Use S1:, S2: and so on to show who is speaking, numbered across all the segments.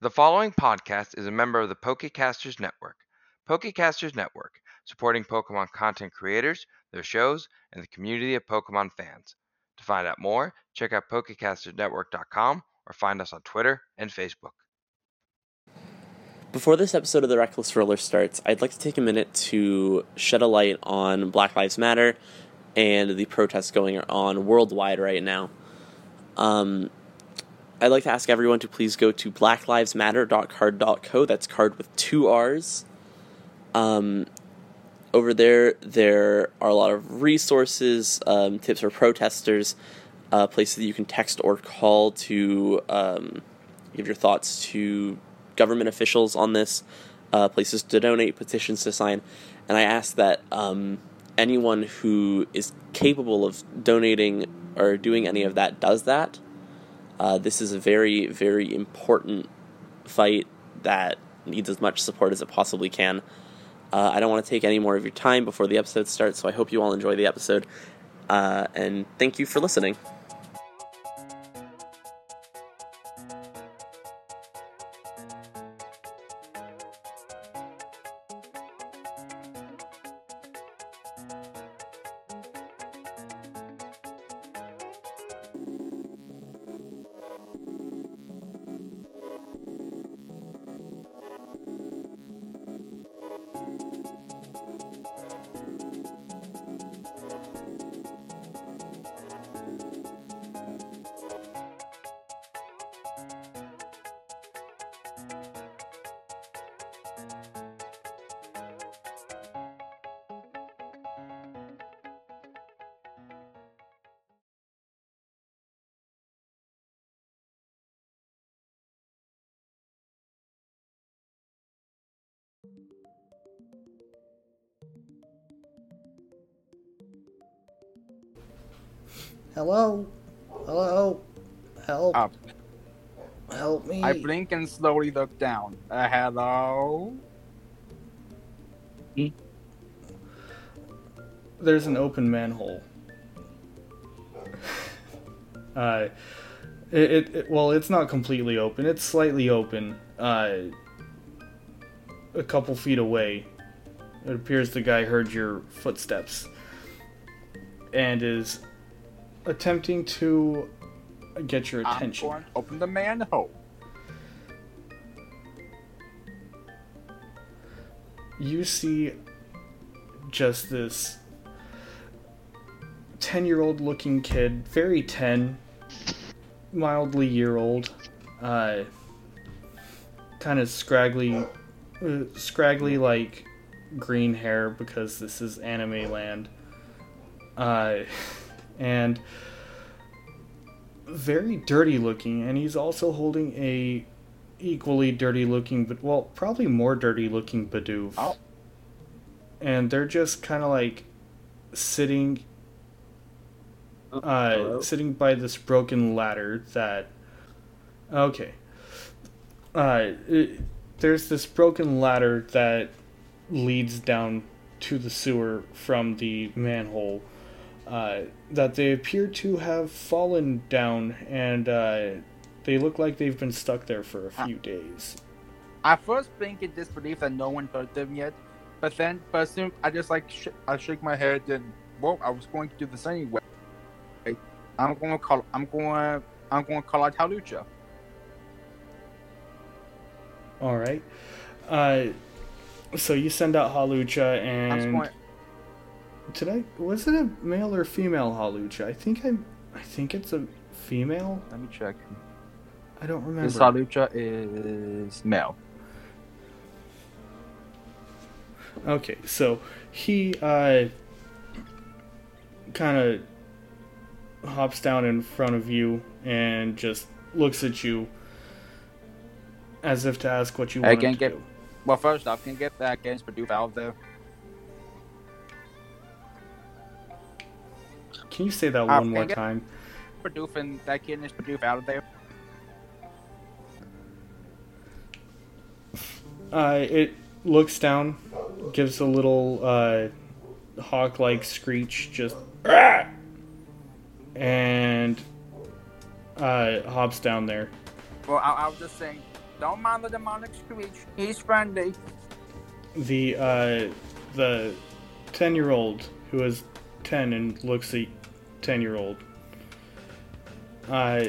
S1: The following podcast is a member of the Pokecasters Network. Pokecasters Network, supporting Pokemon content creators, their shows, and the community of Pokemon fans. To find out more, check out PokecastersNetwork.com or find us on Twitter and Facebook.
S2: Before this episode of the Reckless Roller starts, I'd like to take a minute to shed a light on Black Lives Matter and the protests going on worldwide right now. Um, I'd like to ask everyone to please go to blacklivesmatter.card.co. That's card with two R's. Um, over there, there are a lot of resources, um, tips for protesters, uh, places that you can text or call to um, give your thoughts to government officials on this, uh, places to donate, petitions to sign. And I ask that um, anyone who is capable of donating or doing any of that does that. Uh, this is a very, very important fight that needs as much support as it possibly can. Uh, I don't want to take any more of your time before the episode starts, so I hope you all enjoy the episode. Uh, and thank you for listening.
S3: Hello? Hello? Help.
S4: Up.
S3: Help me.
S4: I blink and slowly look down. Uh, hello?
S3: There's an open manhole. uh, it, it, it- well, it's not completely open. It's slightly open. Uh, a couple feet away. It appears the guy heard your footsteps and is attempting to get your
S4: I'm
S3: attention.
S4: going to open the manhole.
S3: you see just this 10 year old looking kid, very 10, mildly year old, uh, kind of scraggly, uh, scraggly like green hair because this is anime land. Uh, and very dirty looking, and he's also holding a equally dirty looking, but well, probably more dirty looking Bidoof.
S4: Oh.
S3: And they're just kind of like sitting, uh,
S2: hello?
S3: sitting by this broken ladder that. Okay. Uh, it- there's this broken ladder that leads down to the sewer from the manhole. Uh, that they appear to have fallen down, and uh, they look like they've been stuck there for a few days.
S4: I first blink in disbelief that no one hurt them yet, but then, but soon I just like sh- I shake my head and well, I was going to do this anyway. I'm going to call. I'm going. I'm going to call out Hawlucha.
S3: All right. Uh, so you send out
S4: Hawlucha,
S3: and
S4: going.
S3: did I was it a male or female Hawlucha? I think I, I think it's a female.
S4: Let me check.
S3: I don't
S4: This
S3: remember.
S4: Hawlucha is male.
S3: Okay, so he uh, kind of hops down in front of you and just looks at you as if to ask what you
S4: I
S3: want
S4: can
S3: to
S4: get-
S3: do.
S4: Well, first off, can you get that against Bidoof out there?
S3: Can you say that
S4: Uh,
S3: one more time?
S4: Bidoof and that kid is Bidoof out of there.
S3: Uh, it looks down, gives a little uh, hawk-like screech, just and uh, hops down there.
S4: Well, I, I was just saying, Don't mind the demonic screech. He's friendly.
S3: The uh, the ten year old who is ten and looks a ten year old. Uh,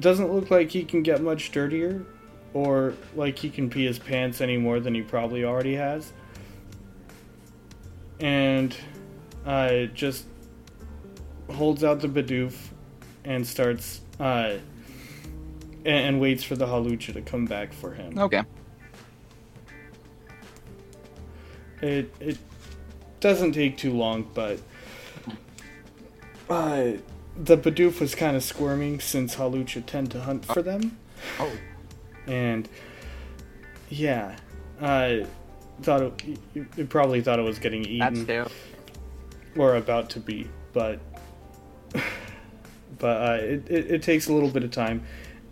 S3: doesn't look like he can get much dirtier, or like he can pee his pants any more than he probably already has. And uh, just holds out the Bidoof and starts uh, and, and waits for the Hawlucha to come back for him.
S4: Okay.
S3: It it doesn't take too long, but uh, the Bidoof was kind of squirming since Hawlucha tend to hunt for them,
S4: Oh.
S3: and yeah, uh, thought it, it, probably thought it was getting
S4: That's
S3: eaten or about to be, but but uh, it, it it takes a little bit of time,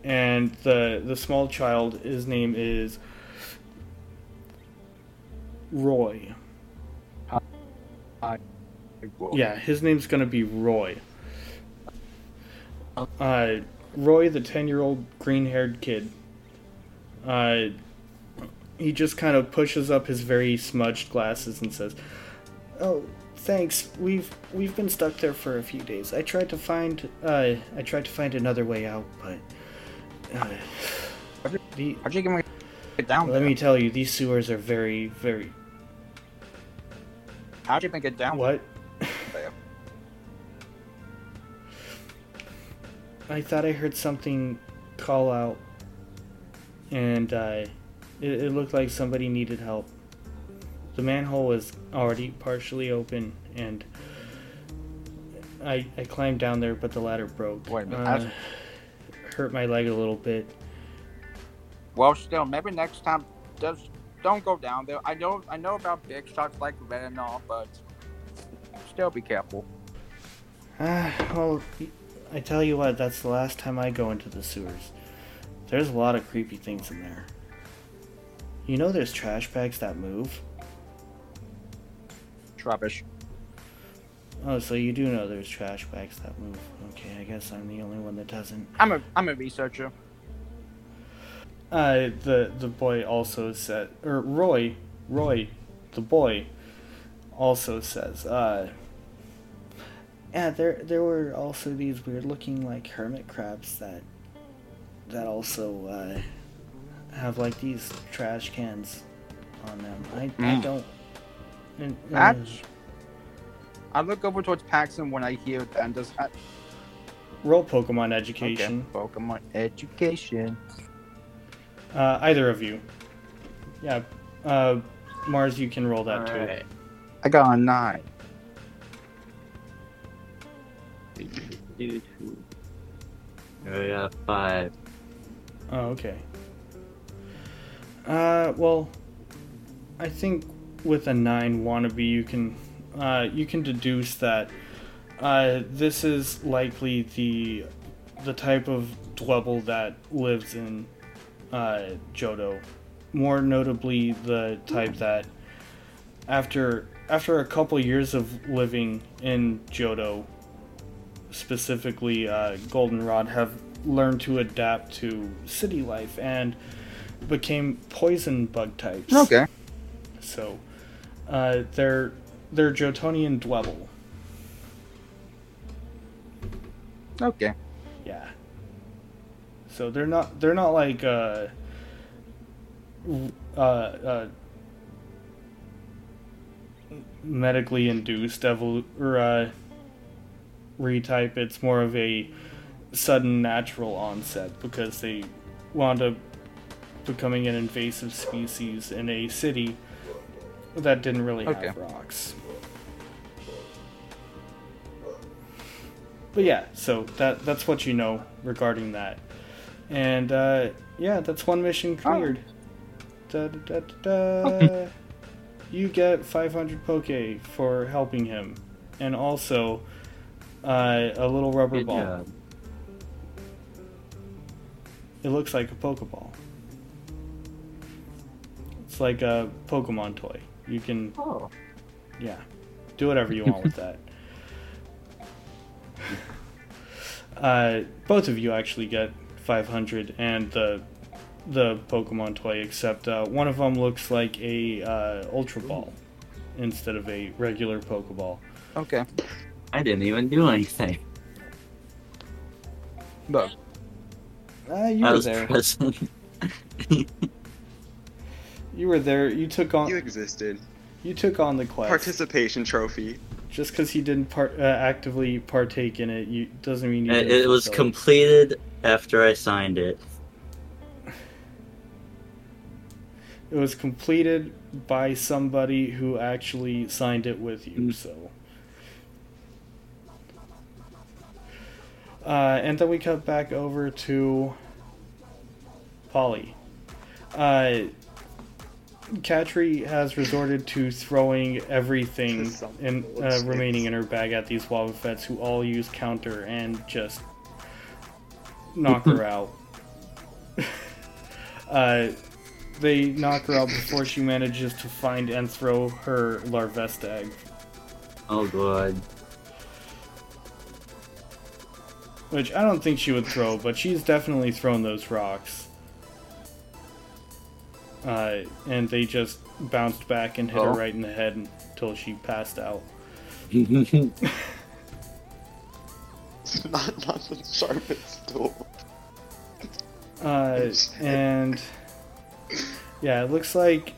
S3: and the the small child, his name is Roy. Yeah, his name's gonna be Roy. Uh, Roy, the ten-year-old green-haired kid. Uh, he just kind of pushes up his very smudged glasses and says, "Oh, thanks. We've we've been stuck there for a few days. I tried to find uh, I tried to find another way out, but the,
S4: How'd you get down
S3: let
S4: there?
S3: me tell you, these sewers are very very
S4: How'd you make it down
S3: what."
S4: there?
S3: I thought I heard something call out, and uh, it, it looked like somebody needed help. The manhole was already partially open, and I, I climbed down there, but the ladder broke.
S4: Wait a minute,
S3: Uh, hurt my leg a little bit.
S4: Well, still, maybe next time, just don't go down there. I know, I know about big shots like all, but still be careful.
S3: Ah, well, I tell you what, that's the last time I go into the sewers. There's a lot of creepy things in there. You know there's trash bags that move?
S4: Rubbish.
S3: Oh, so you do know there's trash bags that move. Okay, I guess I'm the only one that doesn't.
S4: I'm a, I'm a researcher.
S3: Uh, the the boy also said, or Roy, Roy, the boy, also says, uh, yeah, there there were also these weird looking like hermit crabs that that also uh, have like these trash cans on them. I I
S4: Mm.
S3: don't. and- uh,
S4: That's. I look over towards Paxton when I hear that and just I,
S3: roll Pokemon education.
S4: Okay. Pokemon education.
S3: Uh, either of you. Yeah. Uh, Mars, you can roll that too.
S4: Alright. I got a nine.
S2: Oh yeah, five.
S3: Oh, okay. Uh, well, I think with a nine wannabe, you can, uh, you can deduce that, uh, this is likely the, the type of Dwebble that lives in, uh, Johto. More notably, the type that, after after a couple years of living in Johto, specifically uh, Goldenrod, have learned to adapt to city life and became poison bug types.
S4: Okay.
S3: So, uh, they're they're Johtonian Dwebble.
S4: Okay.
S3: Yeah. So they're not they're not like uh uh, uh medically induced evol- or uh retype. It's more of a sudden natural onset because they wound up becoming an invasive species in a city that didn't really
S4: Okay.
S3: have rocks. But yeah, so that that's what you know regarding that. And uh, yeah, that's one mission cleared. Da, da, da, da, da. You get 500 Poke for helping him, and also uh, a little rubber
S2: Good
S3: ball.
S2: job.
S3: It looks like a Pokeball. It's like a Pokemon toy. You can,
S2: Oh.
S3: yeah, do whatever you want with that. Uh, both of you actually get 500, and the the Pokemon toy, except uh, one of them looks like a uh, Ultra Ball instead of a regular Pokeball.
S4: Okay.
S5: I didn't even do anything.
S4: Look.
S3: Uh, you
S5: I
S3: were
S5: was
S3: there.
S5: present.
S3: You were there. You took on.
S6: You existed.
S3: You, took on the quest.
S6: Participation trophy.
S3: Just because he didn't part, uh, actively partake in it, you doesn't mean you.
S5: it,
S3: didn't
S5: it was completed after I signed it.
S3: It was completed by somebody who actually signed it with you.
S5: Mm.
S3: So. Uh, and then we cut back over to Polly. Uh, Katri has resorted to throwing everything
S6: Some
S3: in, uh, remaining in her bag at these Wobbuffets who all use counter and just knock her out. uh, they knock her out before she manages to find and throw her Larvesta egg.
S5: Oh god.
S3: Which I don't think she would throw, but she's definitely thrown those rocks. Uh, and they just bounced back and hit her
S4: Oh.
S3: right in the head until she passed out.
S6: not not the sharpest tool.
S3: Uh, and yeah, it looks like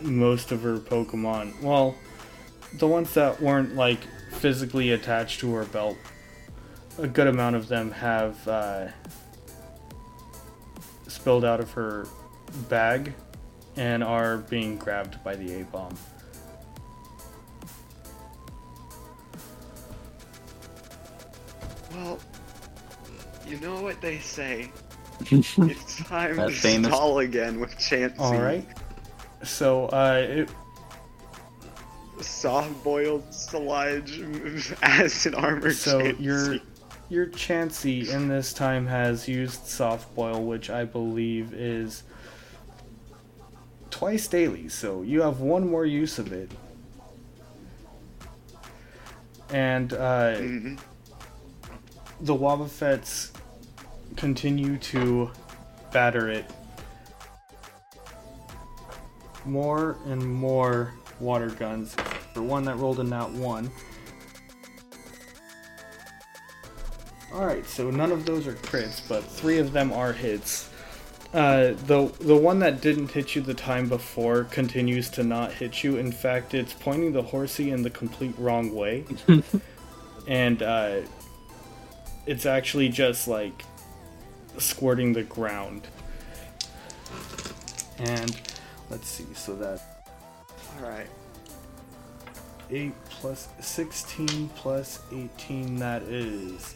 S3: most of her Pokemon, well, the ones that weren't like physically attached to her belt, a good amount of them have uh, spilled out of her bag and are being grabbed by the A bomb.
S6: Well, you know what they say. It's time
S5: That
S6: to
S5: famous-
S6: stall again with Chansey.
S3: All right. So uh, it,
S6: Soft boiled sludge acid armor.
S3: So
S6: Chansey.
S3: your your Chansey in this time has used soft boil, which I believe is twice daily. So you have one more use of it, and uh,
S6: Mhm.
S3: the Wobbuffets continue to batter it. More and more water guns. For one that rolled a nat one. Alright, so none of those are crits, but three of them are hits. Uh, the the one that didn't hit you the time before continues to not hit you. In fact, it's pointing the horsey in the complete wrong way, and uh, it's actually just like squirting the ground. And let's see, so that
S6: All right.
S3: 8 plus 16 plus 18, that is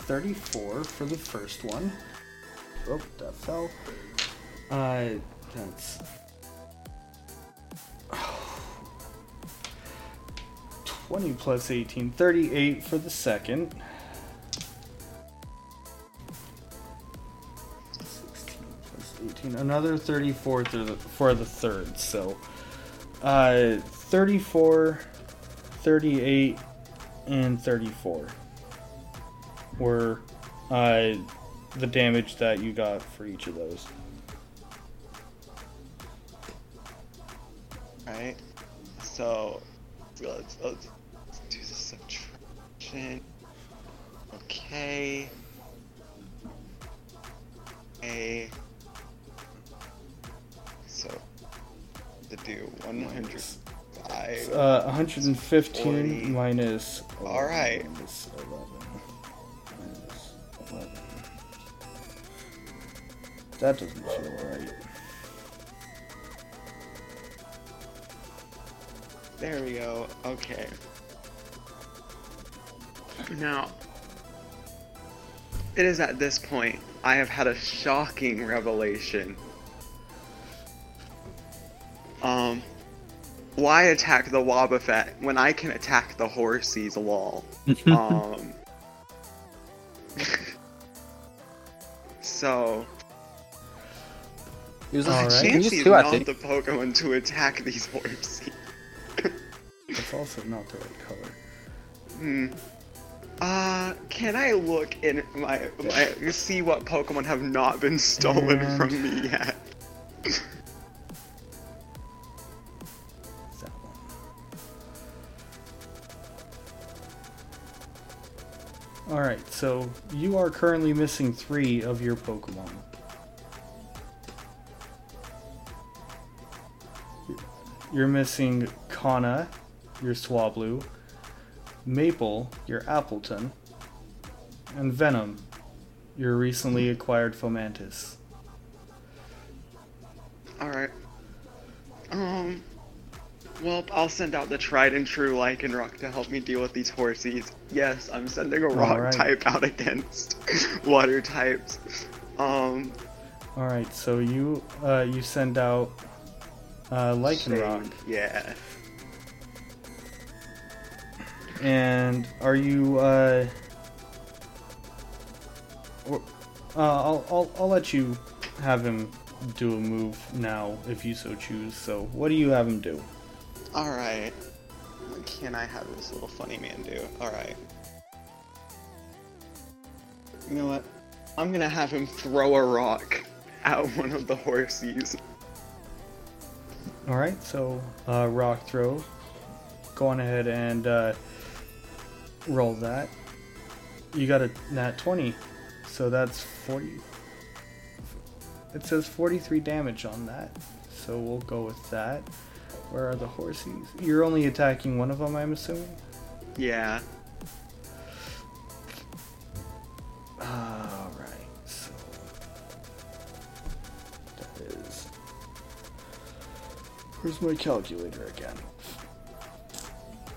S3: 34 for the first one. Oh, that fell. Uh, that's. 20 plus 18, 38 for the second. 16 plus 18, another 34 for the, for the third, so. Uh, 34, 38, and 34 were uh, the damage that you got for each of those.
S6: Right. So let's, let's, let's do the subtraction. Okay. A. So to do 105.
S3: Uh, 115
S6: 40.
S3: minus.
S6: All
S3: That doesn't feel right.
S6: There we go. Okay. Now, it is at this point I have had a shocking revelation. Um, why attack the Wobbuffet when I can attack the Horsies lol? um, so,
S4: Use
S3: All right.
S4: use
S6: Chansey is
S4: two, I
S6: not
S4: think.
S6: the Pokemon to attack these Horsies.
S3: it's also not the right color.
S6: Hmm. Uh, can I look in my, my see what Pokemon have not been stolen
S3: And-
S6: from me yet?
S3: That one. Alright, so you are currently missing three of your Pokemon. You're missing Kana, your Swablu, Maple, your Appletun, and Venom, your recently acquired Fomantis.
S6: Alright. Um. Well, I'll send out the tried and true Lycanroc to help me deal with these horsies. Yes, I'm sending a rock
S3: Alright.
S6: type out against water types. Um,
S3: Alright, so you uh, you send out uh, Lycanroc.
S6: Yeah.
S3: And are you, uh, or, uh, I'll, I'll, I'll let you have him do a move now if you so choose. So, what do you have him do?
S6: Alright. What can I have this little funny man do? Alright. You know what? I'm gonna have him throw a rock at one of the horsies.
S3: Alright, so, uh, rock throw. Go on ahead and, uh, roll that. You got a nat 20. So that's 40. It says 43 damage on that. So we'll go with that. Where are the horses? You're only attacking one of them, I'm assuming?
S6: Yeah.
S3: Alright, Where's my calculator again?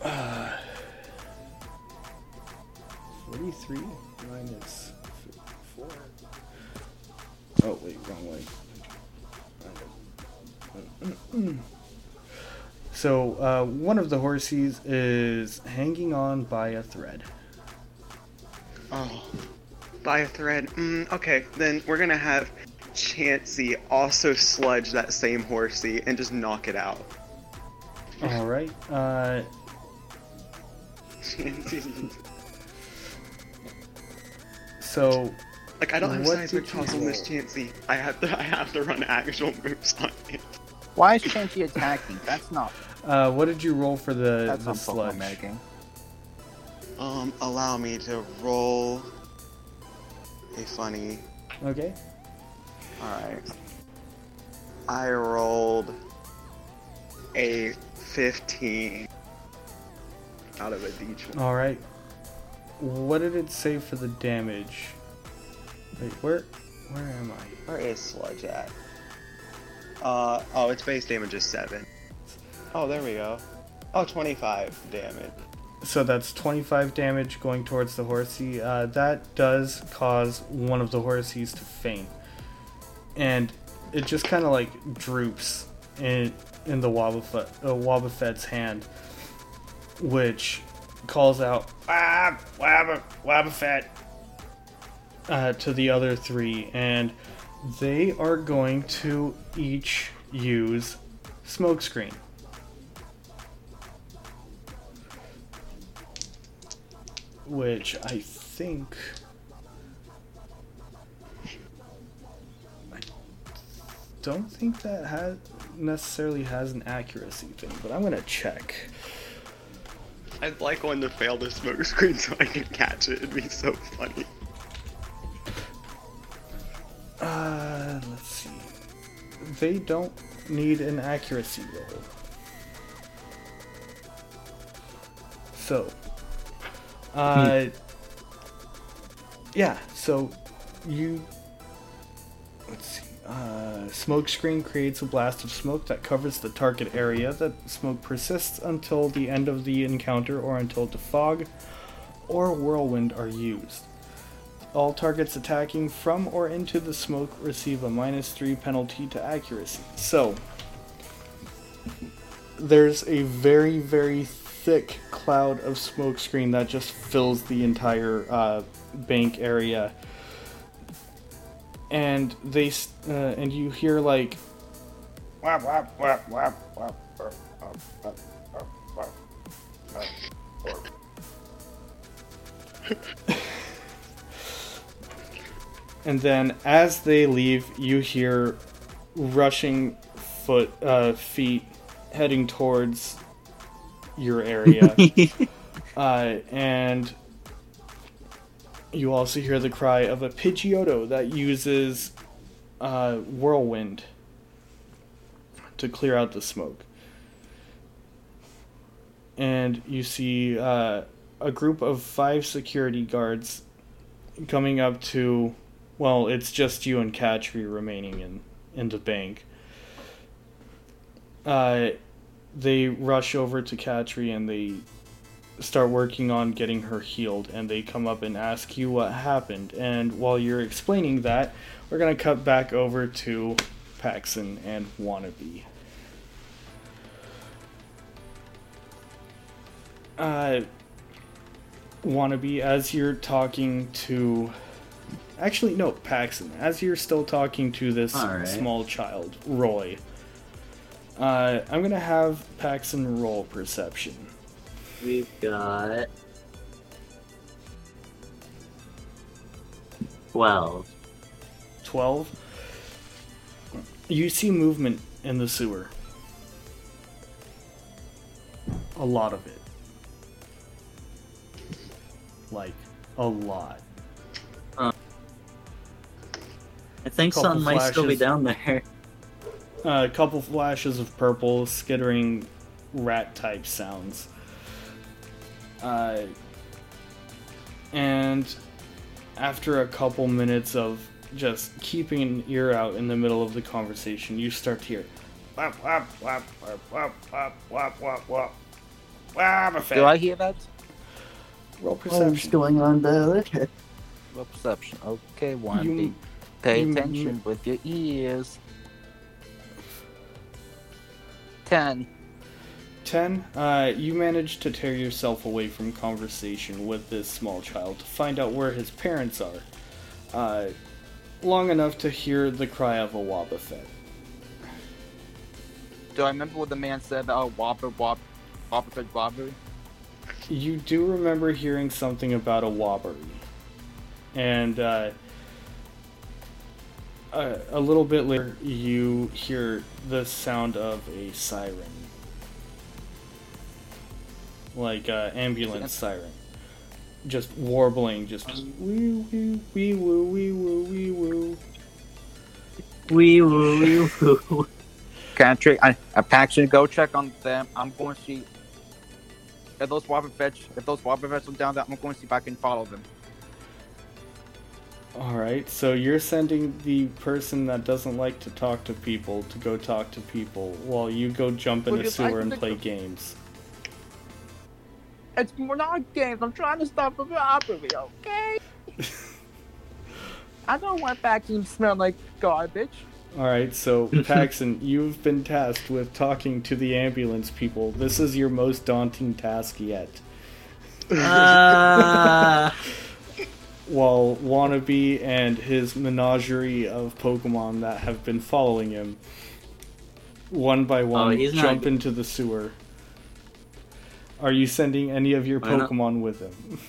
S3: Uh, 43 minus 4. Oh, wait, wrong way. So, uh, one of the horsies is hanging on by a thread.
S6: Oh. By a thread. Mm, okay, then we're gonna have Chansey also sludge that same horsey and just knock it out.
S3: All right. Uh,
S6: Chansey.
S3: so
S6: Like I don't have
S3: What
S6: seismic toss on this? Chansey. I have to I have to run actual moves on it.
S4: Why is Chansey attacking? That's not.
S3: uh, what did you roll for the
S4: That's
S3: the
S4: not
S3: sludge?
S4: Pokemon making.
S6: Um, allow me to roll a funny.
S3: Okay.
S6: Alright. I rolled a 15 out of a d20.
S3: All right. What did it say for the damage? Wait, where where am I?
S6: Where is Sludge at? Uh, oh, its base damage is 7. Oh, there we go. Oh, 25 damage.
S3: So that's 25 damage going towards the horsey. Uh, that does cause one of the horsies to faint, and it just kind of like droops in in the Wobbuffet, uh, hand, which calls out "Wab, Wab, Wobbuffet" uh, to the other three, and they are going to each use smokescreen. which I think don't think that has necessarily has an accuracy thing, but I'm gonna check.
S6: I'd like one to fail the smoke screen so I can catch it. It'd be so funny.
S3: Uh, let's see. They don't need an accuracy roll. So, uh, yeah. So, you let's see. Uh, smoke screen creates a blast of smoke that covers the target area. That smoke persists until the end of the encounter or until the fog or whirlwind are used. All targets attacking from or into the smoke receive a minus 3 penalty to accuracy. So, there's a very, very thick cloud of smoke screen that just fills the entire uh, bank area. And they, uh, and you hear like, whap, whap, whap, whap, whap, whap, whap, whap, whap, whap, whap, whap. and then as they leave, you hear rushing foot uh, feet heading towards your area, uh, and you also hear the cry of a Pidgeotto that uses uh, whirlwind to clear out the smoke. And you see uh, a group of five security guards coming up to, well, it's just you and Katri remaining in, in the bank. Uh, they rush over to Katri and they start working on getting her healed and they come up and ask you what happened and while you're explaining that we're going to cut back over to Paxson and Wannabe. Uh, Wannabe, as you're talking to. Actually, no, Paxson. As you're still talking to this
S5: Alright.
S3: small child, Roy, uh, I'm going to have Paxson roll perception.
S5: We've got twelve.
S3: 12. You see movement in the sewer. A lot of it. Like, a lot.
S5: I think
S3: Couple
S5: something might still be down there.
S3: Uh, a couple flashes of purple, skittering rat type sounds. Uh, and after a couple minutes of just keeping an ear out in the middle of the conversation, you start to hear. Wop, wop, wop, wop, wop, wop, wop, wop. Wow,
S4: Do I hear that?
S3: Roll perception.
S5: What's going on there?
S4: Roll perception. Okay, Wandy.
S3: You,
S4: Pay
S3: you,
S4: attention you. with your ears. Ten.
S3: 10. Uh, you manage to tear yourself away from conversation with this small child to find out where his parents are. Uh, long enough to hear the cry of a Wobbuffet.
S4: Do I remember what the man said about whopper whop whopper robbery?
S3: You do remember hearing something about a Wobbery. And uh, a, a little bit later, you hear the sound of a siren. Like uh, ambulance siren. Just warbling, just wee wee wee woo wee woo wee woo.
S5: Wee woo wee woo.
S4: Country, I, I Paxton, go check on them. I'm going to see if those whopper fetch, if those whopper fetch are down there. I'm going to see if I can follow them.
S3: Alright, so you're sending the person that doesn't like to talk to people to go talk to people while you go jump in
S4: Would
S3: a
S4: you
S3: sewer
S4: like
S3: and
S4: to
S3: play
S4: go-
S3: games.
S4: It's we're not games. I'm trying to stop a robbery, okay? I don't want Paxton to smell like garbage.
S3: Alright, so Paxson, you've been tasked with talking to the ambulance people. This is your most daunting task yet.
S5: Ah.
S3: While Wannabe and his menagerie of Pokemon that have been following him, one by one,
S5: he's not
S3: jump into the sewer. Are you sending any of your Pokemon with him?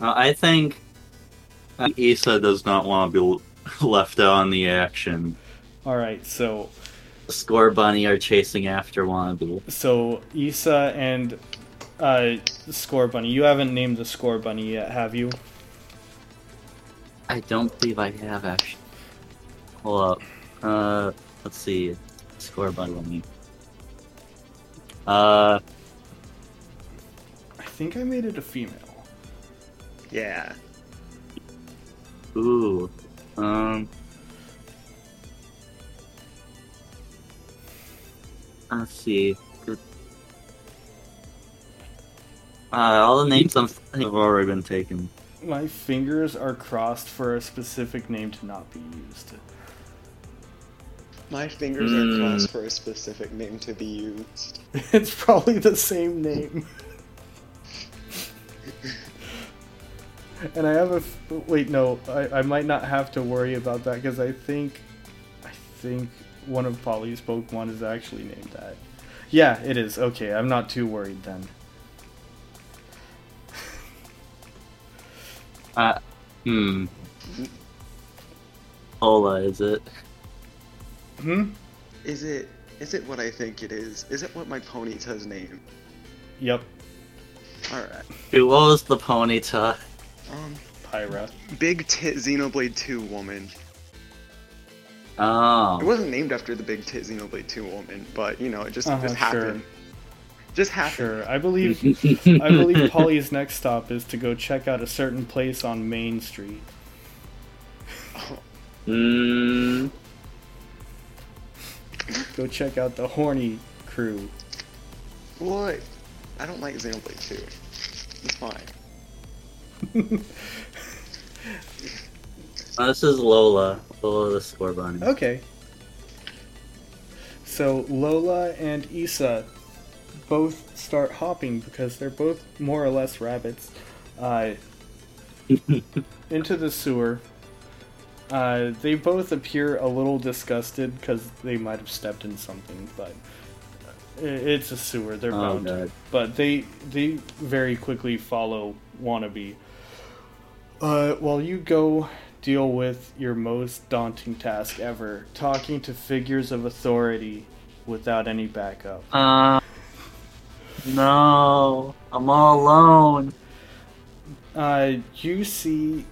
S5: Uh, I think Issa does not want to be left out on the action.
S3: Alright, so
S5: Scorbunny are chasing after Wannabe.
S3: So Issa and uh, Scorbunny. You haven't named the Scorbunny yet, have you?
S5: I don't believe I have actually. Hold up. Uh, let's see. Scorbunny. Uh,
S3: think I made it a female.
S6: Yeah.
S5: ooh. Um. Let's see. Uh, all the names I'm have already been taken.
S3: My fingers are crossed for a specific name to not be used.
S6: My fingers
S5: Hmm.
S6: are crossed for a specific name to be used.
S3: It's probably the same name. and I have a f- wait. No, I, I might not have to worry about that because I think, I think one of Polly's Pokemon is actually named that. Yeah, it is. Okay, I'm not too worried then.
S5: Uh, hmm. Ola, is it?
S3: Hmm.
S6: Is it is it what I think it is? Is it what my Ponyta's name?
S3: Yep.
S6: Alright.
S5: Dude, what was the Ponyta?
S6: Um
S3: Pyra.
S6: Big Tit Xenoblade 2 woman.
S5: Oh.
S6: It wasn't named after the Big Tit Xenoblade 2 woman, but you know, it just
S3: Uh-huh,
S6: just
S3: sure.
S6: happened. Just happened.
S3: Sure. I believe. I believe Polly's next stop is to go check out a certain place on Main Street.
S5: Mm,
S3: Go check out the horny crew.
S6: What? I don't like Xenoblade 2. It's fine.
S5: oh, this is Lola. Lola the Scorbunny.
S3: Okay. So Lola and Issa both start hopping because they're both more or less rabbits. Uh, into the sewer. Uh, they both appear a little disgusted because they might have stepped in something, but i- it's a sewer. They're
S5: Oh,
S3: bound. to. But they they very quickly follow wannabe. Uh, while you go deal with your most daunting task ever, talking to figures of authority without any backup.
S5: Uh, no. I'm all alone.
S3: Uh, you see,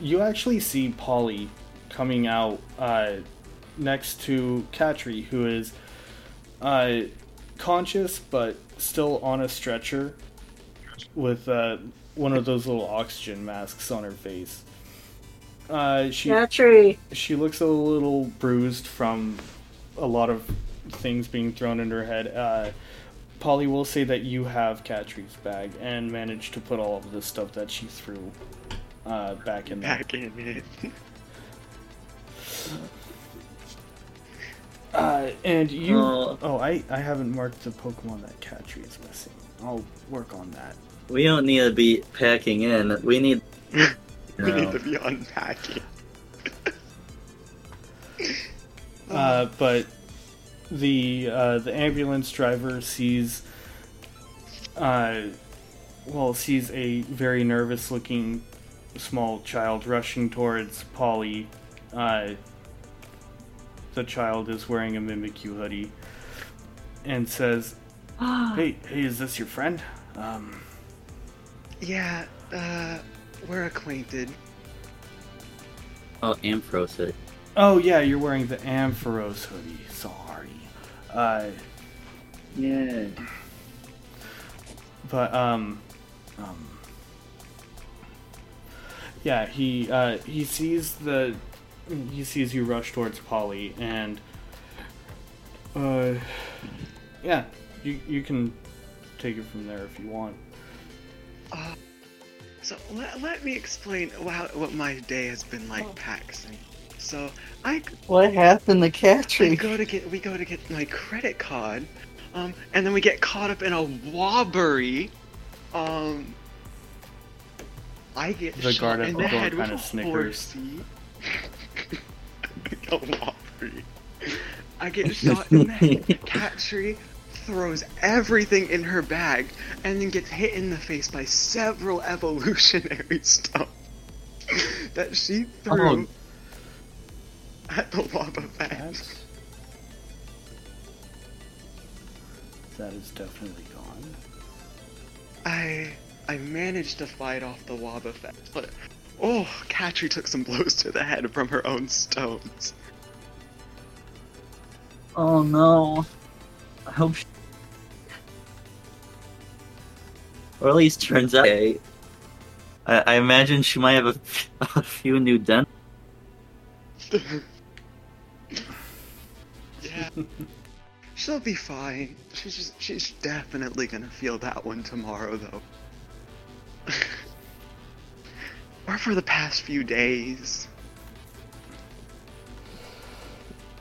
S3: you actually see Polly coming out uh, next to Katri, who is uh, conscious but still on a stretcher with uh, one of those little oxygen masks on her face. Uh, she
S7: Catry.
S3: she looks a little bruised from a lot of things being thrown in her head. Uh, Polly will say that you have Catri's bag and managed to put all of the stuff that she threw uh, back in there.
S6: Back in it.
S3: Uh, and you.
S5: Oh.
S3: Oh, I, I haven't marked the Pokemon that Catri is missing. I'll work on that.
S5: We don't need to be packing in. We need. you
S6: we need to be unpacking.
S3: Uh, but the uh, the ambulance driver sees, uh, well, sees a very nervous looking small child rushing towards Polly. Uh, the child is wearing a Mimikyu hoodie, and says, "Hey, hey, is this your friend?" Um,
S6: Yeah, uh, we're acquainted.
S5: Oh, Amphrosite.
S3: oh yeah, you're wearing the Ampharos hoodie. Sorry. Uh,
S5: Yeah.
S3: but um um yeah he uh he sees the he sees you rush towards polly and uh yeah you you can take it from there if you want
S6: Uh, so let, let me explain wow, what my day has been like paxing. So I,
S7: What happened to
S6: I
S7: We
S6: go to get we go to get my credit card, um, and then we get caught up in a robbery. Um, I get
S3: The
S6: shot
S3: guard
S6: in
S3: the
S6: the head with
S3: kinda
S6: a
S3: snickers.
S6: Horsey. a. I get shot in the head. Catry throws everything in her bag and then gets hit in the face by several evolutionary stones that she threw
S5: Oh.
S6: at the lava fest.
S3: that's definitely gone
S6: I I managed to fight off the lava fest, but oh, Catry took some blows to the head from her own stones.
S5: Oh no. I hope. She... Or at least turns out. Okay. I, I imagine she might have a, a few new dents.
S6: yeah. She'll be fine. She's just, she's definitely gonna feel that one tomorrow though. or for the past few days.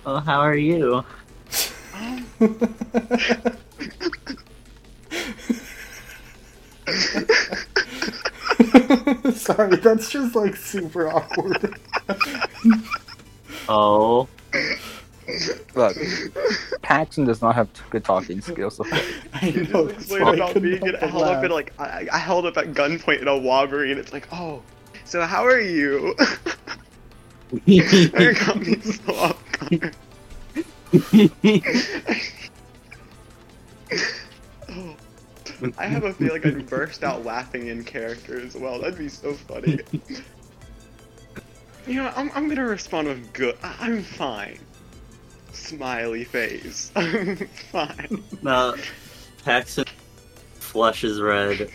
S5: Oh, how are you?
S3: Sorry that's just like super awkward
S5: Oh.
S4: Look, Paxton does not have good talking skills. So
S3: i know
S6: It's
S3: that's why I
S6: about
S3: couldn't
S6: being
S3: help
S6: get held up
S3: laugh.
S6: in like I, I held up at gunpoint in a robbery, and it's like, oh, So how are you? that got me so off guard. Oh, I have a feeling I'd burst out laughing in character as well. That'd be so funny. You know, I'm, I'm gonna respond with good. I'm fine. Smiley face. I'm fine.
S5: now, Paxton flushes red.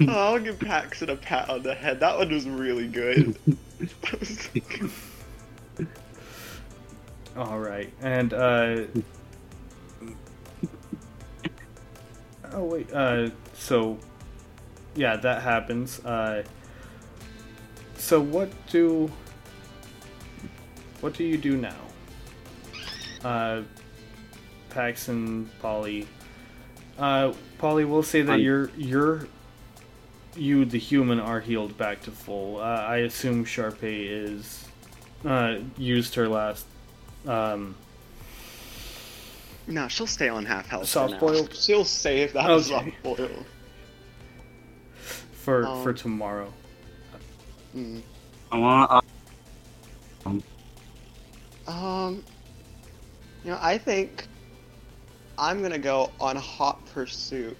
S6: Oh, I'll give Paxton a pat on the head. That one was really good.
S3: All right, and uh. Oh wait. Uh. So. Yeah, that happens. Uh. So what do. What do you do now? Uh. Pax and Polly. Uh, Polly, we'll say that
S5: I'm-
S3: you're you're. You, the human, are healed back to full. Uh, I assume Sharpay is. Uh, used her last um,
S6: no, she'll stay on half health.
S3: Soft boiled?
S6: She'll save that
S3: Okay.
S6: soft boiled.
S3: for
S6: Um,
S3: for tomorrow.
S6: Mm.
S5: I want.
S6: Um, you know, I think I'm gonna go on hot pursuit.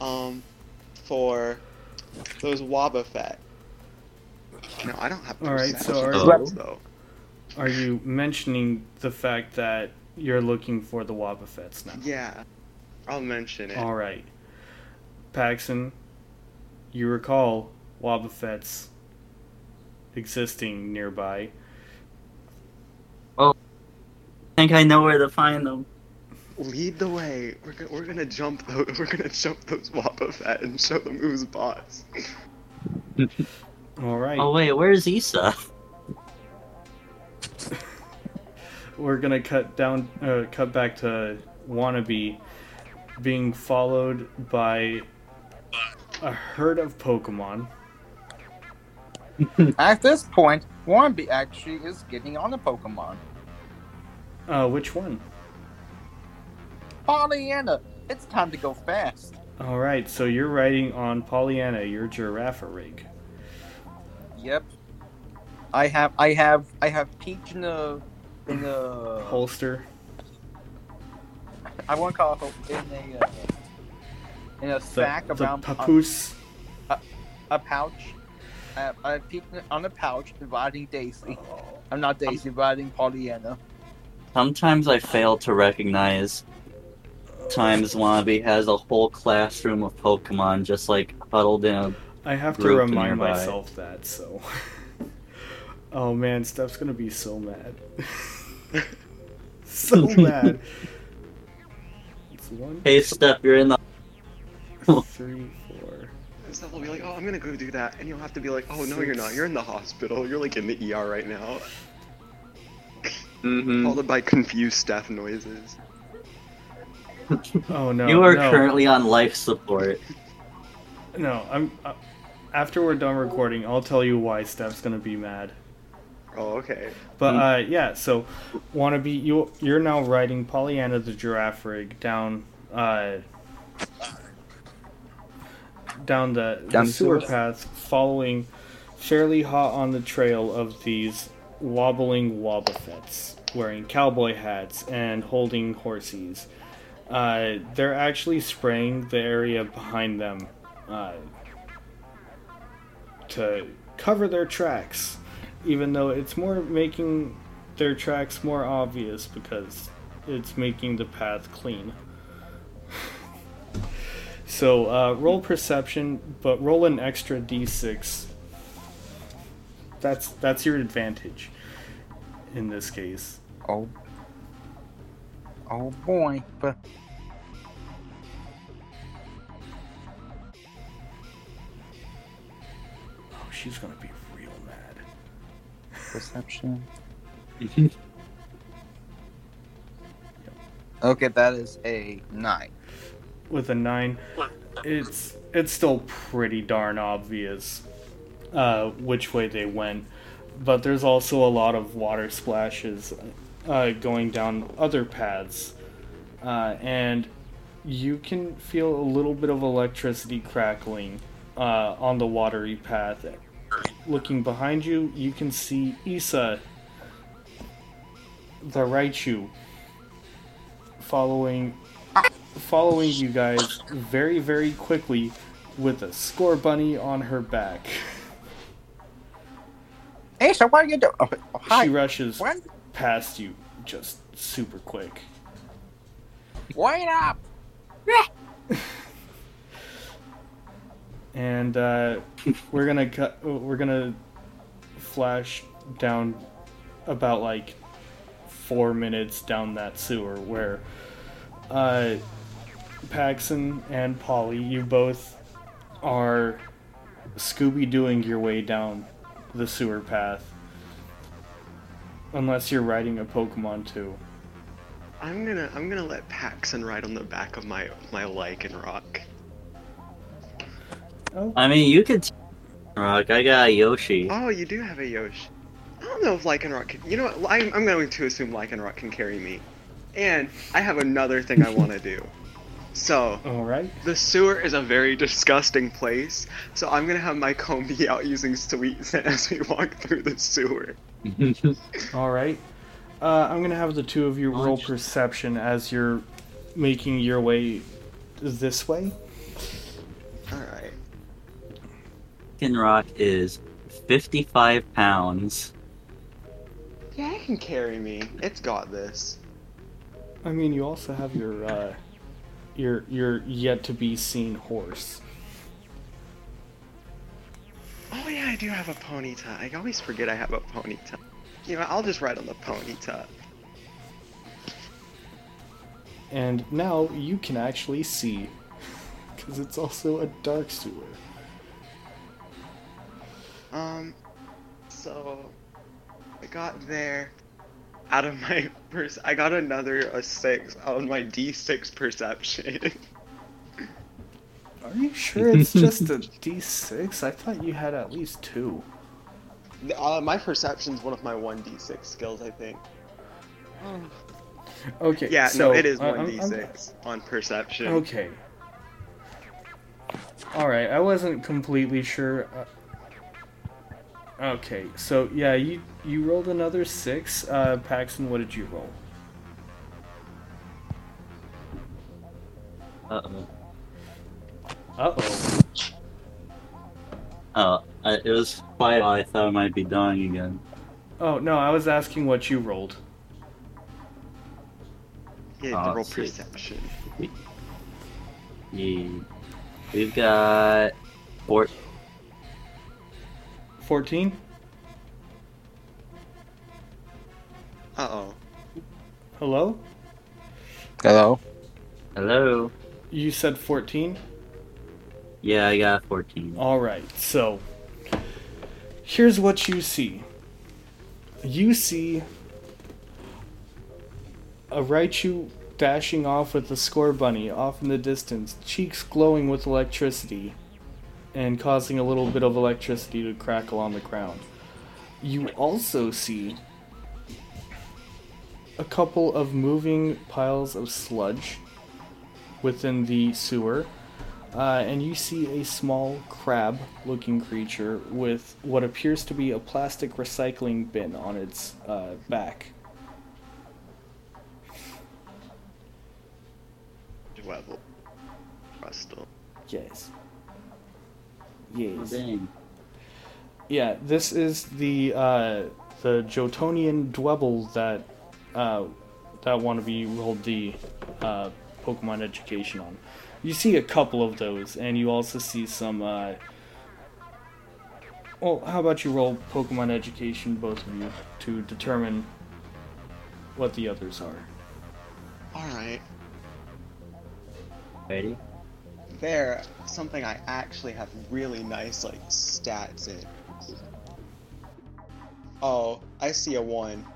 S6: Um, for those Wobbuffet. No, I don't have.
S3: All right, so
S6: perception
S5: are-
S6: checks, though.
S3: Are you mentioning the fact that you're looking for the Wobbuffets now?
S6: Yeah, I'll mention it.
S3: All right, Paxton, you recall Wobbuffets existing nearby.
S5: Oh I think I know where to find them.
S6: Lead the way. We're gonna we're gonna jump those. We're gonna jump those Wobbuffet and show them who's boss.
S3: All right,
S5: Oh wait, where's Issa?
S3: we're gonna cut down, uh, cut back to wannabe being followed by a herd of Pokemon.
S4: At this point, Warmby actually is getting on a Pokemon.
S3: Uh, which one?
S4: Pollyanna, it's time to go fast.
S3: All right, so you're riding on Pollyanna, your Girafarig.
S4: Yep. I have, I have, I have Peach in the, in the,
S3: Holster.
S4: I won't call it in a, uh, in a
S3: The,
S4: sack
S3: the
S4: around
S3: papoose.
S4: a a, pouch. I have, I have Peach on a pouch riding Daisy. I'm not Daisy, riding Pollyanna.
S5: Sometimes I fail to recognize times Wannabe has a whole classroom of Pokemon just like huddled in a
S3: I have to remind
S5: nearby.
S3: myself that, so. oh man, Steph's gonna be so mad. so mad. It's one,
S5: Hey Steph, you're in the
S3: three, four.
S6: And stuff will be like, oh, I'm gonna go do that, and you'll have to be like, oh no, you're not. You're in the hospital. You're like in the ER right now.
S5: Mhm.
S6: Followed by confused Steph noises.
S3: Oh no.
S5: You are
S3: no,
S5: currently on life support.
S3: No, I'm. Uh, after we're done recording, I'll tell you why Steph's gonna be mad.
S6: Oh, okay.
S3: But uh, yeah, so wanna be you? You're now riding Pollyanna the Girafarig down uh, down the,
S4: Down the
S3: sewer
S4: sewer.
S3: path, following fairly hot on the trail of these wobbling Wobbuffets, wearing cowboy hats and holding horsies. Uh, they're actually spraying the area behind them uh, to cover their tracks, even though it's more making their tracks more obvious because it's making the path clean. so uh, roll perception, but roll an extra d6. That's that's your advantage in this case.
S4: Oh. Oh boy. But
S3: Oh, she's gonna be.
S4: Perception. Okay, that is a nine.
S3: with a nine, it's it's still pretty darn obvious uh, which way they went, but there's also a lot of water splashes uh, going down other paths, uh, and you can feel a little bit of electricity crackling uh, on the watery path. Looking behind you, you can see Issa, the Raichu, following following you guys very very quickly with a Scorbunny on her back.
S4: Hey, so what are you doing? Oh, hi.
S3: She rushes
S4: What?
S3: past you just super quick.
S4: Wait up!
S3: and uh, we're gonna cut. We're gonna flash down about like four minutes down that sewer where uh, Paxton and Polly, you both are Scooby Dooing your way down the sewer path. Unless you're riding a Pokemon too.
S6: I'm gonna I'm gonna let Paxton ride on the back of my my Lycanroc.
S3: Oh,
S5: I mean, you could. Rock, I got a Yoshi.
S6: Oh, you do have a Yoshi. I don't know if Lycanroc can. You know what? I'm, I'm going to assume Lycanroc can carry me. And I have another thing I want to do. So,
S3: all right.
S6: the sewer is a very disgusting place, so I'm gonna have my Combee out using sweet scent as we walk through the sewer.
S3: All right. Uh, I'm gonna have the two of you roll
S5: Launch.
S3: perception as you're making your way this way.
S6: Alright.
S5: Rock is 55 pounds.
S6: Yeah, it can carry me. It's got this.
S3: I mean, you also have your uh, your your yet to be seen horse.
S6: Oh yeah, I do have a Ponyta. I always forget I have a Ponyta. You know, I'll just ride on the Ponyta.
S3: And now you can actually see, because it's also a dark sewer.
S6: Um, so I got there out of my pers- I got another a six on my D6 perception.
S3: Are you sure it's just a D6? I thought you had at least two.
S6: uh, my perception's one of my one D6 skills, I think.
S3: Okay.
S6: Yeah,
S3: so,
S6: no, it is one
S3: I'm- I'm-
S6: D6 on perception.
S3: Okay. Alright, I wasn't completely sure. Okay, so yeah, you you rolled another six. Uh, Paxton, what did you roll?
S5: Uh oh.
S3: Uh oh.
S5: Oh, it was quite. I thought I might be dying again.
S3: Oh no, I was asking what you rolled.
S6: Yeah,
S5: oh,
S6: roll perception.
S5: Uh, we we've got
S3: fourteen. 14?
S6: Uh oh.
S3: Hello?
S4: Hello?
S5: Hello.
S3: You said 14?
S5: Yeah, I got 14.
S3: Alright, so here's what you see you see a Raichu dashing off with the Scorbunny off in the distance, cheeks glowing with electricity and causing a little bit of electricity to crackle on the ground. You also see a couple of moving piles of sludge within the sewer. Uh, and you see a small crab looking creature with what appears to be a plastic recycling bin on its uh, back. Yes.
S5: Oh,
S3: Yes.
S5: Dang.
S3: Yeah, this is the uh, the Johtonian Dwebble that uh, that want to be rolled the uh, Pokemon education on. You see a couple of those, and you also see some. Uh, well, how about you roll Pokemon education, both of you, to determine what the others are.
S6: Alright.
S5: Ready?
S6: There, something I actually have really nice, like, stats in. Oh, I see a one.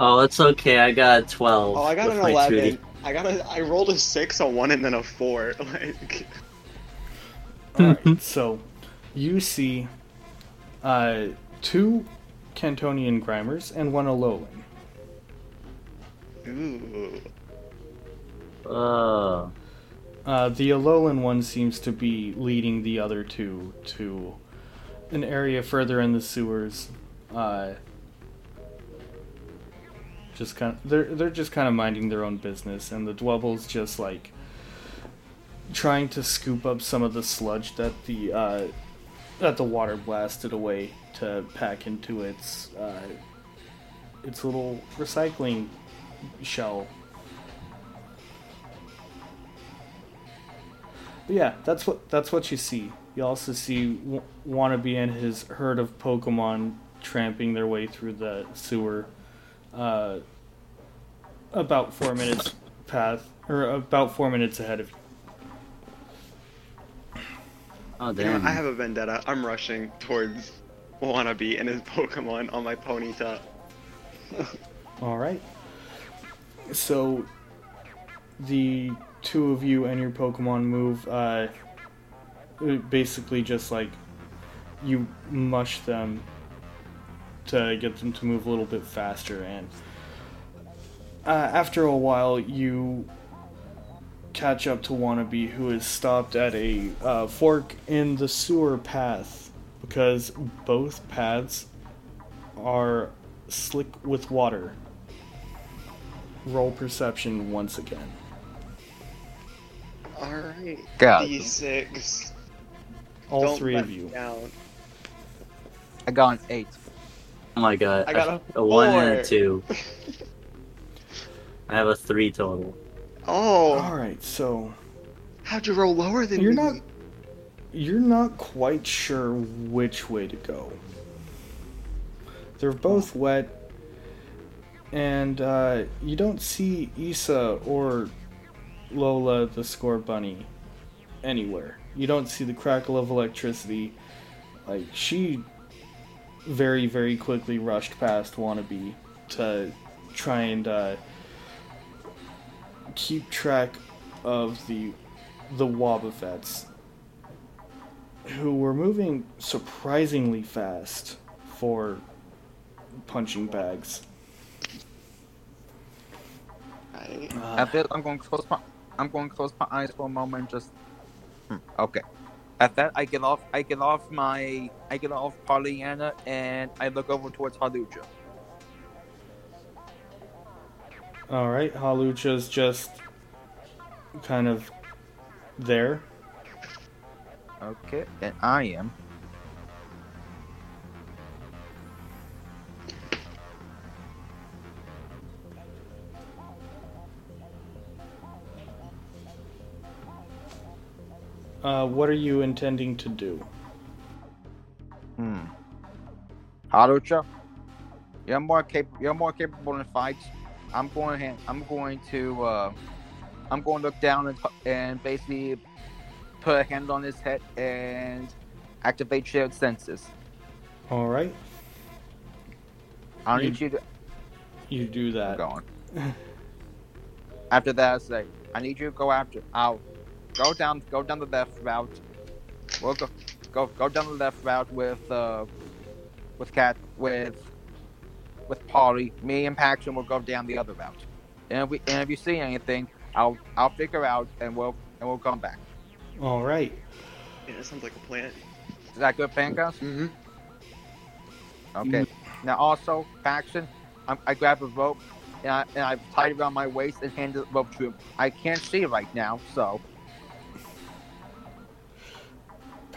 S5: Oh, it's okay. I got a 12.
S6: Oh, I got an 11.
S5: 2D.
S6: I got a. I rolled a six, a one, and then a four. Like,
S3: Alright, so you see uh, two Kantonian Grimers and one Alolan.
S6: ooh.
S5: Oh.
S3: Uh, the Alolan one seems to be leading the other two to an area further in the sewers. Uh, just kind of, they're they're just kind of minding their own business, and the Dwebbles just like trying to scoop up some of the sludge that the uh, that the water blasted away to pack into its uh, its little recycling shell. But yeah, that's what that's what you see. You also see w- Wannabe and his herd of Pokemon tramping their way through the sewer. Uh, about four minutes path, or about four minutes ahead of you.
S5: Oh
S6: You know,
S5: damn!
S6: I have a vendetta. I'm rushing towards Wannabe and his Pokemon on my Ponyta.
S3: All right. So, the two of you and your Pokemon move. Uh, basically, just like you mush them to get them to move a little bit faster, and uh, after a while, you catch up to Wannabe, who is stopped at a uh, fork in the sewer path because both paths are slick with water. Roll perception once again.
S6: Alright.
S4: God.
S6: D6.
S3: All
S6: Don't
S3: three of you.
S6: Down.
S4: I got an eight.
S5: Oh my god!
S6: I got a
S5: one and a two. I have a three total.
S6: Oh,
S3: All right, so
S6: how'd you roll lower than
S3: you're
S6: me?
S3: not you're not quite sure which way to go. They're both wet, and uh, you don't see Issa or Lola the Scorbunny anywhere. You don't see the crackle of electricity. Like she very very quickly rushed past Wannabe to try and uh, keep track of the the Wobbuffets who were moving surprisingly fast for punching bags.
S6: Right.
S3: Uh,
S4: At this, I'm going close my I'm going to close my eyes for a moment. Just hmm, okay. At that, I get off. I get off my. I get off Pollyanna, and I look over towards Hawlucha.
S3: all right, Hawlucha's just kind of there.
S4: Okay, and I am.
S3: Uh, what are you intending to do?
S4: Hmm. Hawlucha, you're more cap- You're more capable in fights. I'm going. I'm going to. Uh, I'm going to look down and, and basically put a hand on his head and activate shared senses.
S3: All right,
S4: I
S3: You-
S4: need you to
S3: you do that.
S4: go on. After that, I say, I need you to go after. I'll go down. Go down the left route. We'll go. Go go down the left route with uh with cat with with Polly. Me and Paxton will go down the other route. And if we and if you see anything, I'll I'll figure out and we'll and we'll come back.
S3: All right.
S6: Yeah, that sounds like a plan.
S4: Is that good, Pancos?
S6: Mm-hmm.
S4: Okay. Now also, Paxton, I, I grab a rope and I and I tie it around my waist and handed the rope to him. I can't see right now, so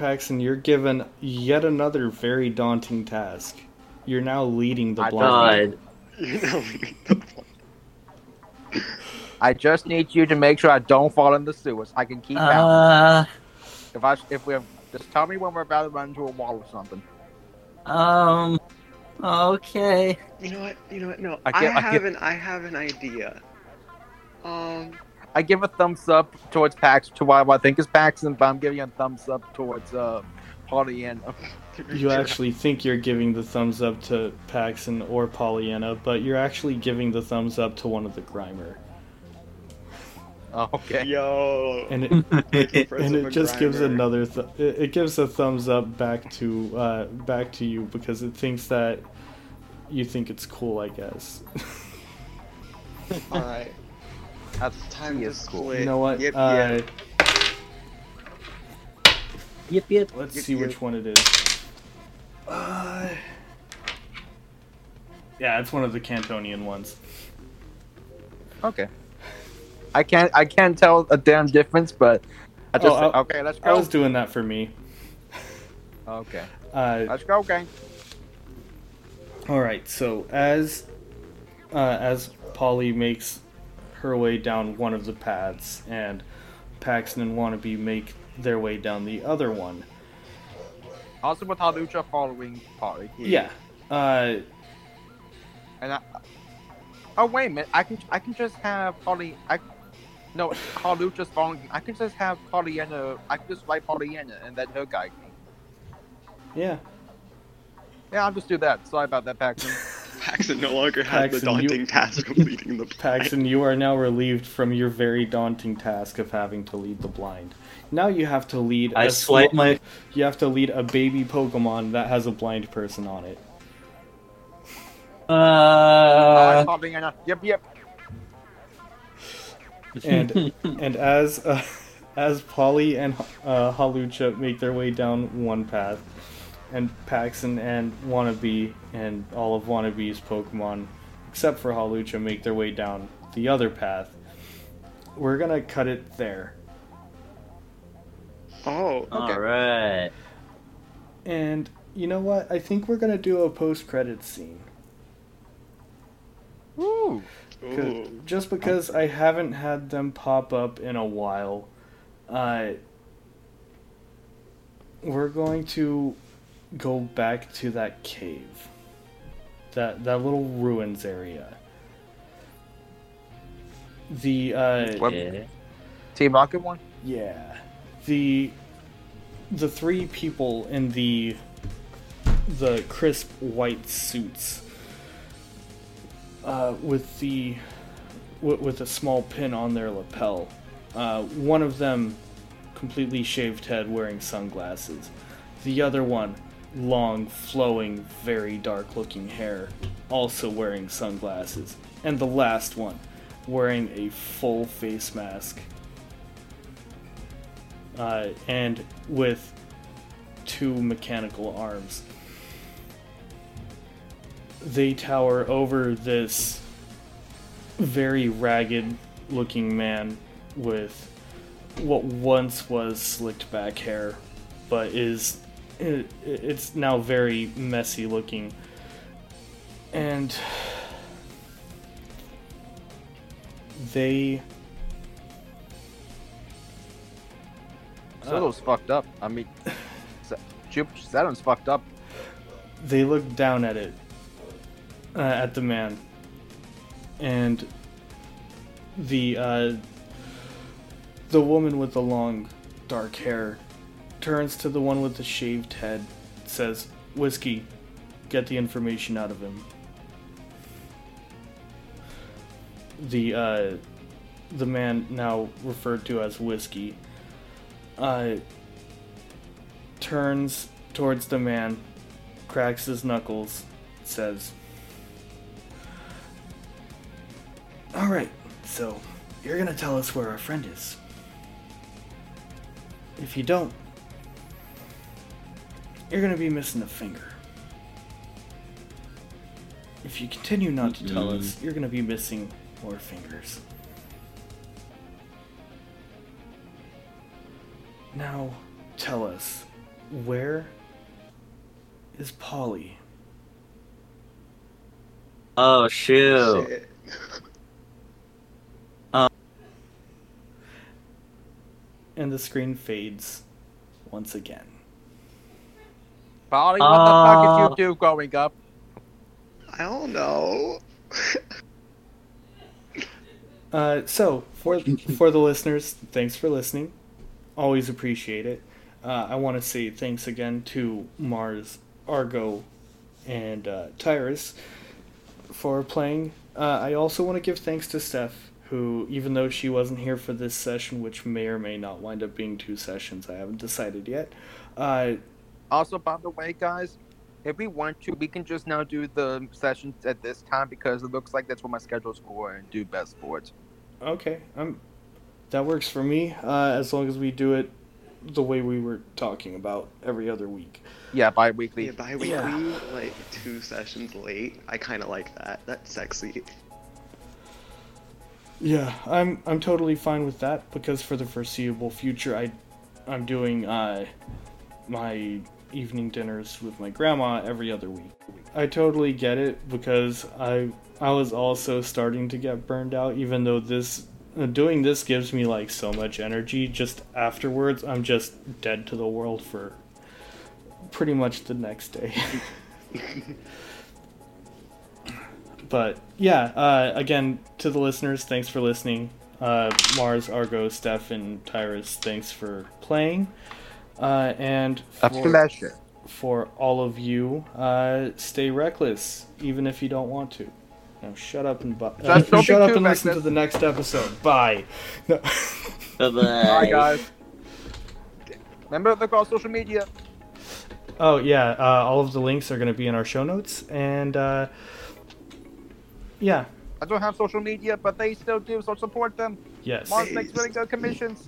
S3: Paxton, you're given yet another very daunting task. You're now leading the
S4: I
S3: blind.
S5: God,
S6: You know, the plan.
S4: I just need you to make sure I don't fall in the sewers. I can keep out.
S5: uh,
S4: If I if we just tell me when we're about to run into a wall or something.
S5: um, okay.
S6: You know what? You know what? No,
S4: I
S6: I,
S4: get- I
S6: have
S4: get-
S6: an I have an idea. Um,
S4: I give a thumbs up towards Pax to what I think is Paxton, but I'm giving a thumbs up towards uh Pollyanna.
S3: You actually think you're giving the thumbs up to Paxton or Pollyanna, but you're actually giving the thumbs up to one of the Grimer.
S4: Oh, okay.
S6: yo,
S3: And it,
S6: Impressive
S3: and it just gives another th- it, it gives a thumbs up back to uh, back to you because it thinks that you think it's cool, I guess.
S6: All right,
S4: That's
S6: time
S4: he
S6: to
S4: is cool.
S6: split.
S3: you know what?
S6: Yep,
S3: uh,
S6: yep.
S5: Yep, yep.
S3: Let's
S6: Yep,
S3: see
S6: yep.
S3: which one it is. Uh, yeah, it's one of the Kantonian ones.
S4: Okay. I can't I can't tell a damn difference, but I just
S3: Oh, I-
S4: okay. Let's go.
S3: I was doing that for me.
S4: Okay.
S3: Uh,
S4: Let's go, gang.
S3: all right, so as uh, as Polly makes her way down one of the paths, and Paxton and Wannabe make their way down the other one.
S4: Also with Hawlucha following Polly.
S3: Yeah. Uh,
S4: And I. Oh wait a minute! I can I can just have Polly. I. No, Hawlucha's following. I can just have Pollyanna. I can just write Pollyanna and then her guide me.
S3: yeah.
S4: Yeah, I'll just do that. Sorry about that, Paxton.
S6: Paxton no longer has the
S3: Paxton, you-
S6: task of leading the
S3: Paxton, you are now relieved from your very daunting task of having to lead the blind. Now you have to lead.
S5: I
S3: a
S5: swipe
S3: small-
S5: my.
S3: You have to lead a baby Pokemon that has a blind person on it.
S5: Uh,
S4: Uh, Pollyanna. Yep, yep.
S3: And and as uh, as Polly and uh, Hawlucha make their way down one path, and Paxton and Wannabe and all of Wannabe's Pokemon, except for Hawlucha, make their way down the other path. We're gonna cut it there.
S6: Oh,
S5: all right.
S3: And you know what? I think we're gonna do a post-credit scene.
S4: Woo.
S3: 'Cause-
S6: ooh.
S3: just because I haven't had them pop up in a while, uh, we're going to go back to that cave, that that little ruins area. The uh,
S4: What?
S5: Yeah.
S4: Team Rocket one.
S3: yeah, the the three people in the the crisp white suits uh, with the with, with a small pin on their lapel. Uh, one of them completely shaved head wearing sunglasses. The other one long, flowing, very dark looking hair, also wearing sunglasses. And the last one wearing a full face mask. Uh, and with two mechanical arms. They tower over this very ragged looking man with what once was slicked back hair, but is it, it's now very messy looking. And they
S4: Soto's fucked up. I mean, Saturn's fucked up.
S3: they look down at it uh, at the man and the uh, the woman with the long dark hair turns to the one with the shaved head says whiskey get the information out of him the uh, the man now referred to as whiskey uh, turns towards the man cracks his knuckles, says, Alright, so you're gonna tell us where our friend is. If you don't, you're gonna be missing a finger. If you continue not to tell us, mm-hmm. you're gonna be missing more fingers. Now, tell us, where is Polly?
S5: Oh shoot.
S6: Shit.
S3: And the screen fades once again.
S4: Polly, what the fuck
S5: Uh,
S4: did you do growing up?
S6: I don't know.
S3: Uh, so for for the listeners, thanks for listening. Always appreciate it. Uh, I want to say thanks again to Mars, Argo, and uh, Tyrus for playing. Uh, I also want to give thanks to Steph, who, even though she wasn't here for this session, which may or may not wind up being two sessions, I haven't decided yet.
S4: Also, by the way, guys, if we want to, we can just now do the sessions at this time because it looks like that's what my schedule's for and do best for it.
S3: Okay, um, that works for me. Uh, as long as we do it the way we were talking about every other week.
S4: Yeah, bi-weekly.
S6: Yeah, bi-weekly,
S3: Yeah.
S6: like two sessions late. I kind of like that. That's sexy.
S3: Yeah, I'm I'm totally fine with that because for the foreseeable future, I I'm doing uh my evening dinners with my grandma every other week. I totally get it because I I was also starting to get burned out even though this uh, doing this gives me like so much energy just afterwards I'm just dead to the world for pretty much the next day. but yeah, uh, again to the listeners, thanks for listening. Uh, Mars, Argo, Steph, and Tyrus, thanks for playing. Uh, and
S4: A
S3: for,
S4: pleasure.
S3: for all of you, uh, stay reckless, even if you don't want to. Now shut up and bu- uh,
S4: Just don't be
S3: shut up
S4: too
S3: and listen to the next episode. Bye. No.
S5: Bye-bye.
S4: Guys. Remember to go on social media.
S3: oh yeah, uh, all of the links are going to be in our show notes, and uh, yeah,
S4: I don't have social media, but they still do, so support them.
S3: yes.
S4: Mars makes really good commissions.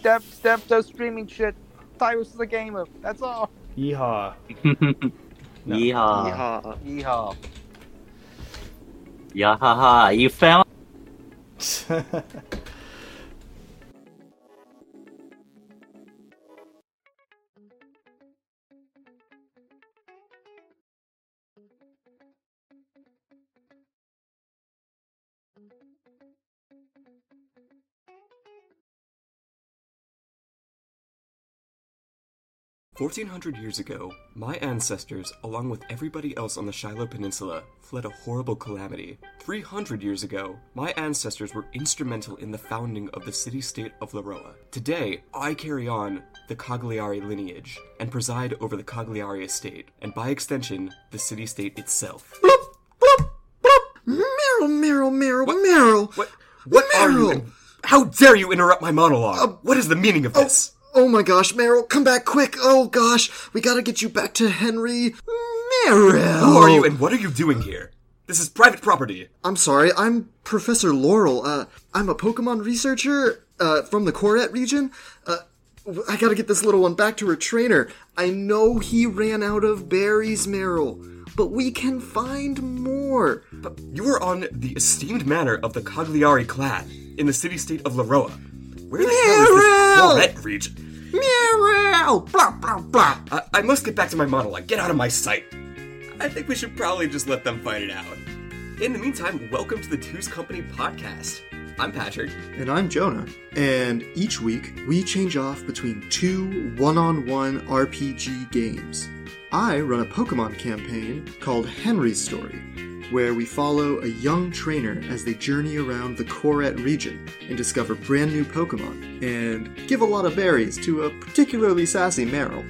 S4: Steph, Steph does streaming shit. Tyrus is a gamer. That's all.
S3: Yeehaw. No.
S5: Yeehaw.
S6: Yeehaw.
S4: Yeehaw.
S5: Yahaha. You found
S7: Fourteen hundred years ago, my ancestors, along with everybody else on the Shiloh Peninsula, fled a horrible calamity. Three hundred years ago, my ancestors were instrumental in the founding of the city-state of Laroa. Today, I carry on the Cagliari lineage and preside over the Cagliari estate, and by extension, the city-state itself.
S8: Meryl, Meryl, Meryl, Meryl.
S7: What? What are you?
S8: Meryl!
S7: and How dare you interrupt my monologue? Uh, what is the meaning of oh, this?
S8: Oh my gosh, Meryl, come back quick. Oh gosh, we gotta get you back to Henry. Meryl.
S7: Who are you and what are you doing here? This is private property.
S8: I'm sorry, I'm Professor Laurel. Uh, I'm a Pokemon researcher, uh, from the Koret region. Uh, I gotta get this little one back to her trainer. I know he ran out of berries, Meryl, but we can find more.
S7: But you are on the esteemed manor of the Cagliari clan in the city-state of Laroa. Where the hell is
S8: Meryl!
S7: this Florette region?
S8: Meryl! Blah, blah, blah.
S7: I, I must get back to my monologue. Get out of my sight. I think we should probably just let them fight it out. In the meantime, welcome to the Two's Company podcast. I'm Patrick.
S8: And I'm Jonah. And each week, we change off between two one on one RPG games. I run a Pokemon campaign called Henry's Story, where we follow a young trainer as they journey around the Koret region and discover brand new Pokemon, and give a lot of berries to a particularly sassy Meryl.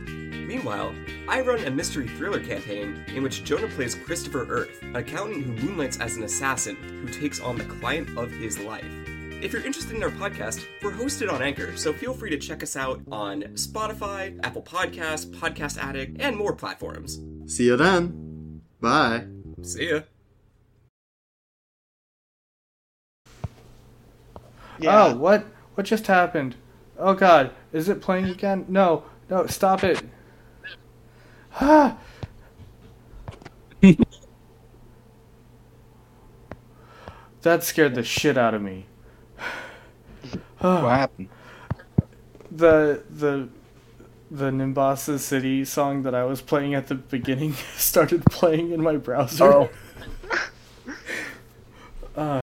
S7: Meanwhile, I run a mystery thriller campaign in which Jonah plays Christopher Earth, an accountant who moonlights as an assassin who takes on the client of his life. If you're interested in our podcast, we're hosted on Anchor, so feel free to check us out on Spotify, Apple Podcasts, Podcast Addict, and more platforms.
S8: See you then. Bye.
S7: See ya.
S6: Yeah.
S3: Oh, what? What just happened? Oh God, is it playing again? No, no, stop it. Ah. that scared the shit out of me.
S4: What happened?
S3: the the the Nimbasa City song that I was playing at the beginning started playing in my browser.
S4: Oh.
S3: Uh,